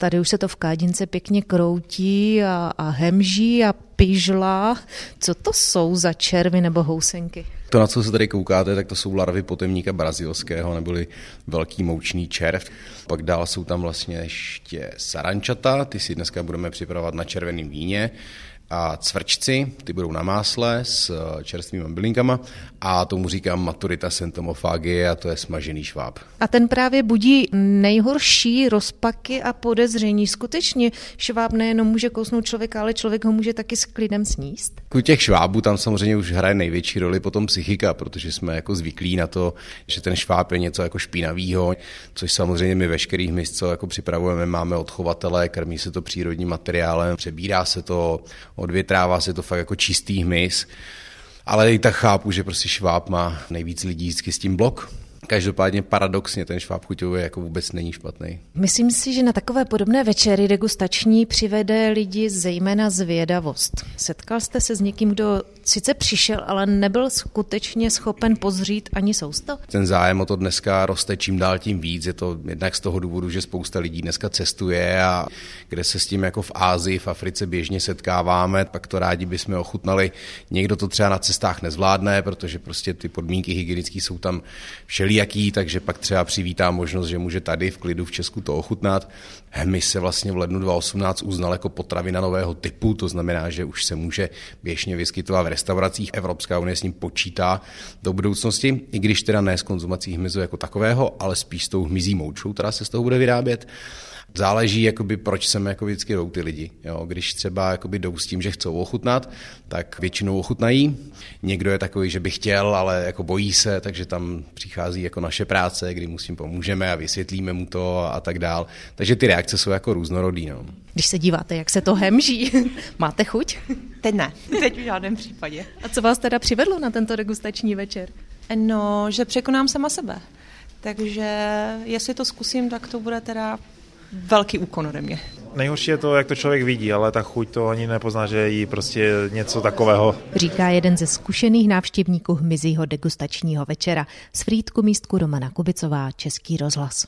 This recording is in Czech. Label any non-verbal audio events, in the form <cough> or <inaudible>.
Tady už se to v Kádince pěkně kroutí a, a hemží a pižlá. Co to jsou za červy nebo housenky? To, na co se tady koukáte, tak to jsou larvy potemníka brazilského, neboli velký moučný červ. Pak dál jsou tam vlastně ještě sarančata, ty si dneska budeme připravovat na červeném víně a cvrčci, ty budou na másle s eh, čerstvými bylinkama a tomu říkám maturita sentomofagie a to je smažený šváb. A ten právě budí nejhorší rozpaky a podezření. Skutečně šváb nejenom může kousnout člověka, ale člověk ho může taky s klidem sníst? U těch švábů tam samozřejmě už hraje největší roli potom psychika, protože jsme jako zvyklí na to, že ten šváb je něco jako špinavýho, což samozřejmě my veškerých mis, co jako připravujeme, máme od chovatele, krmí se to přírodním materiálem, přebírá se to odvětrává se to fakt jako čistý hmyz. Ale i tak chápu, že prostě šváb má nejvíc lidí vždycky s tím blok, Každopádně paradoxně ten šváb chuťový jako vůbec není špatný. Myslím si, že na takové podobné večery degustační přivede lidi zejména zvědavost. Setkal jste se s někým, kdo sice přišel, ale nebyl skutečně schopen pozřít ani sousto? Ten zájem o to dneska roste čím dál tím víc. Je to jednak z toho důvodu, že spousta lidí dneska cestuje a kde se s tím jako v Ázii, v Africe běžně setkáváme, pak to rádi bychom ochutnali. Někdo to třeba na cestách nezvládne, protože prostě ty podmínky hygienické jsou tam všelí jaký, takže pak třeba přivítá možnost, že může tady v klidu v Česku to ochutnat. My se vlastně v lednu 2018 uznal jako potravina nového typu, to znamená, že už se může běžně vyskytovat v restauracích. Evropská unie s ním počítá do budoucnosti, i když teda ne s konzumací hmyzu jako takového, ale spíš s tou hmyzí moučou, která se z toho bude vyrábět. Záleží, jakoby, proč sem jako vždycky jdou ty lidi. Jo? Když třeba jakoby, jdou s tím, že chcou ochutnat, tak většinou ochutnají. Někdo je takový, že by chtěl, ale jako bojí se, takže tam přichází jako naše práce, kdy musím pomůžeme a vysvětlíme mu to a tak dál. Takže ty reakce jsou jako různorodý. No. Když se díváte, jak se to hemží, <laughs> máte chuť? Teď ne, teď v žádném případě. A co vás teda přivedlo na tento degustační večer? No, že překonám sama sebe. Takže jestli to zkusím, tak to bude teda velký úkon ode mě. Nejhorší je to, jak to člověk vidí, ale ta chuť to ani nepozná, že jí prostě něco takového. Říká jeden ze zkušených návštěvníků hmyzího degustačního večera. S Frýdku místku Romana Kubicová, Český rozhlas.